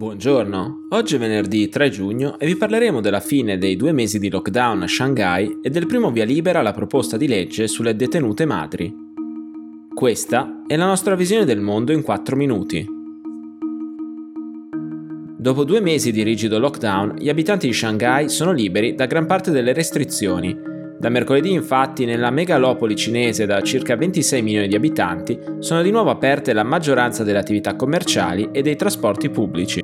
Buongiorno, oggi è venerdì 3 giugno e vi parleremo della fine dei due mesi di lockdown a Shanghai e del primo via libera alla proposta di legge sulle detenute madri. Questa è la nostra visione del mondo in 4 minuti. Dopo due mesi di rigido lockdown, gli abitanti di Shanghai sono liberi da gran parte delle restrizioni. Da mercoledì infatti nella megalopoli cinese da circa 26 milioni di abitanti sono di nuovo aperte la maggioranza delle attività commerciali e dei trasporti pubblici.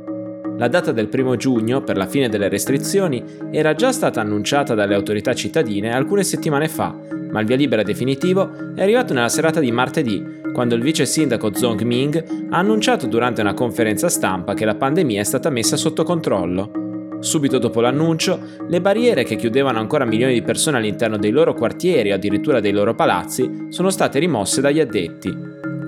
La data del primo giugno per la fine delle restrizioni era già stata annunciata dalle autorità cittadine alcune settimane fa, ma il via libera definitivo è arrivato nella serata di martedì, quando il vice sindaco Zhong Ming ha annunciato durante una conferenza stampa che la pandemia è stata messa sotto controllo. Subito dopo l'annuncio, le barriere che chiudevano ancora milioni di persone all'interno dei loro quartieri o addirittura dei loro palazzi sono state rimosse dagli addetti.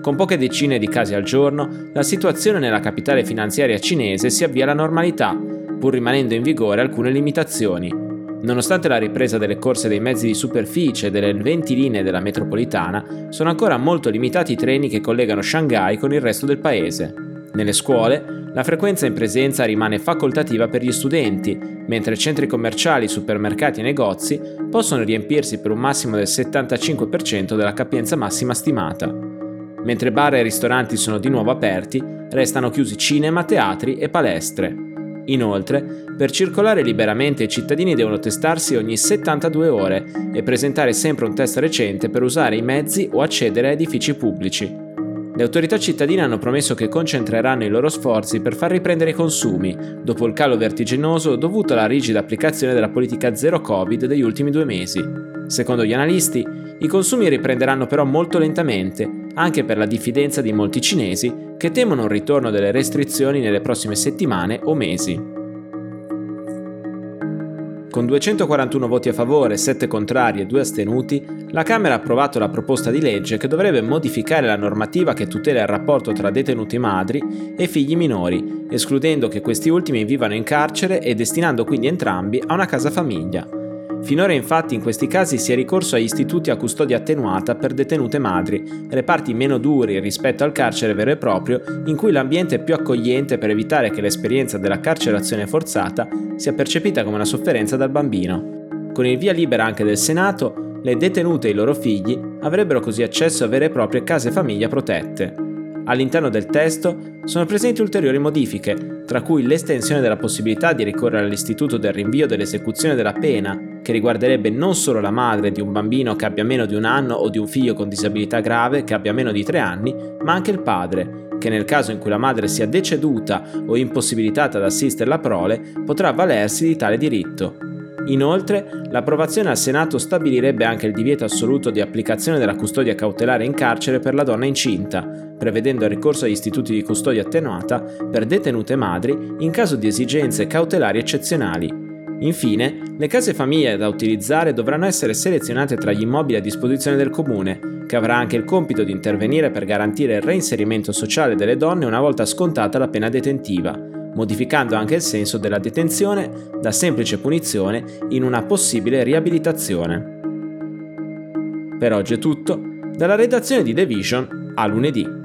Con poche decine di casi al giorno, la situazione nella capitale finanziaria cinese si avvia alla normalità, pur rimanendo in vigore alcune limitazioni. Nonostante la ripresa delle corse dei mezzi di superficie e delle 20 linee della metropolitana, sono ancora molto limitati i treni che collegano Shanghai con il resto del paese. Nelle scuole, la frequenza in presenza rimane facoltativa per gli studenti, mentre centri commerciali, supermercati e negozi possono riempirsi per un massimo del 75% della capienza massima stimata. Mentre bar e ristoranti sono di nuovo aperti, restano chiusi cinema, teatri e palestre. Inoltre, per circolare liberamente i cittadini devono testarsi ogni 72 ore e presentare sempre un test recente per usare i mezzi o accedere a edifici pubblici. Le autorità cittadine hanno promesso che concentreranno i loro sforzi per far riprendere i consumi, dopo il calo vertiginoso dovuto alla rigida applicazione della politica zero Covid degli ultimi due mesi. Secondo gli analisti, i consumi riprenderanno però molto lentamente anche per la diffidenza di molti cinesi che temono un ritorno delle restrizioni nelle prossime settimane o mesi. Con 241 voti a favore, 7 contrari e 2 astenuti, la Camera ha approvato la proposta di legge che dovrebbe modificare la normativa che tutela il rapporto tra detenuti madri e figli minori, escludendo che questi ultimi vivano in carcere e destinando quindi entrambi a una casa famiglia. Finora infatti in questi casi si è ricorso agli istituti a custodia attenuata per detenute madri, reparti meno duri rispetto al carcere vero e proprio, in cui l'ambiente è più accogliente per evitare che l'esperienza della carcerazione forzata sia percepita come una sofferenza dal bambino. Con il via libera anche del Senato, le detenute e i loro figli avrebbero così accesso a vere e proprie case famiglia protette. All'interno del testo sono presenti ulteriori modifiche, tra cui l'estensione della possibilità di ricorrere all'istituto del rinvio dell'esecuzione della pena che riguarderebbe non solo la madre di un bambino che abbia meno di un anno o di un figlio con disabilità grave che abbia meno di tre anni, ma anche il padre, che nel caso in cui la madre sia deceduta o impossibilitata ad assistere la prole, potrà avvalersi di tale diritto. Inoltre, l'approvazione al Senato stabilirebbe anche il divieto assoluto di applicazione della custodia cautelare in carcere per la donna incinta, prevedendo il ricorso agli istituti di custodia attenuata per detenute madri in caso di esigenze cautelari eccezionali, Infine, le case famiglie da utilizzare dovranno essere selezionate tra gli immobili a disposizione del comune, che avrà anche il compito di intervenire per garantire il reinserimento sociale delle donne una volta scontata la pena detentiva, modificando anche il senso della detenzione da semplice punizione in una possibile riabilitazione. Per oggi è tutto, dalla redazione di The Vision a lunedì.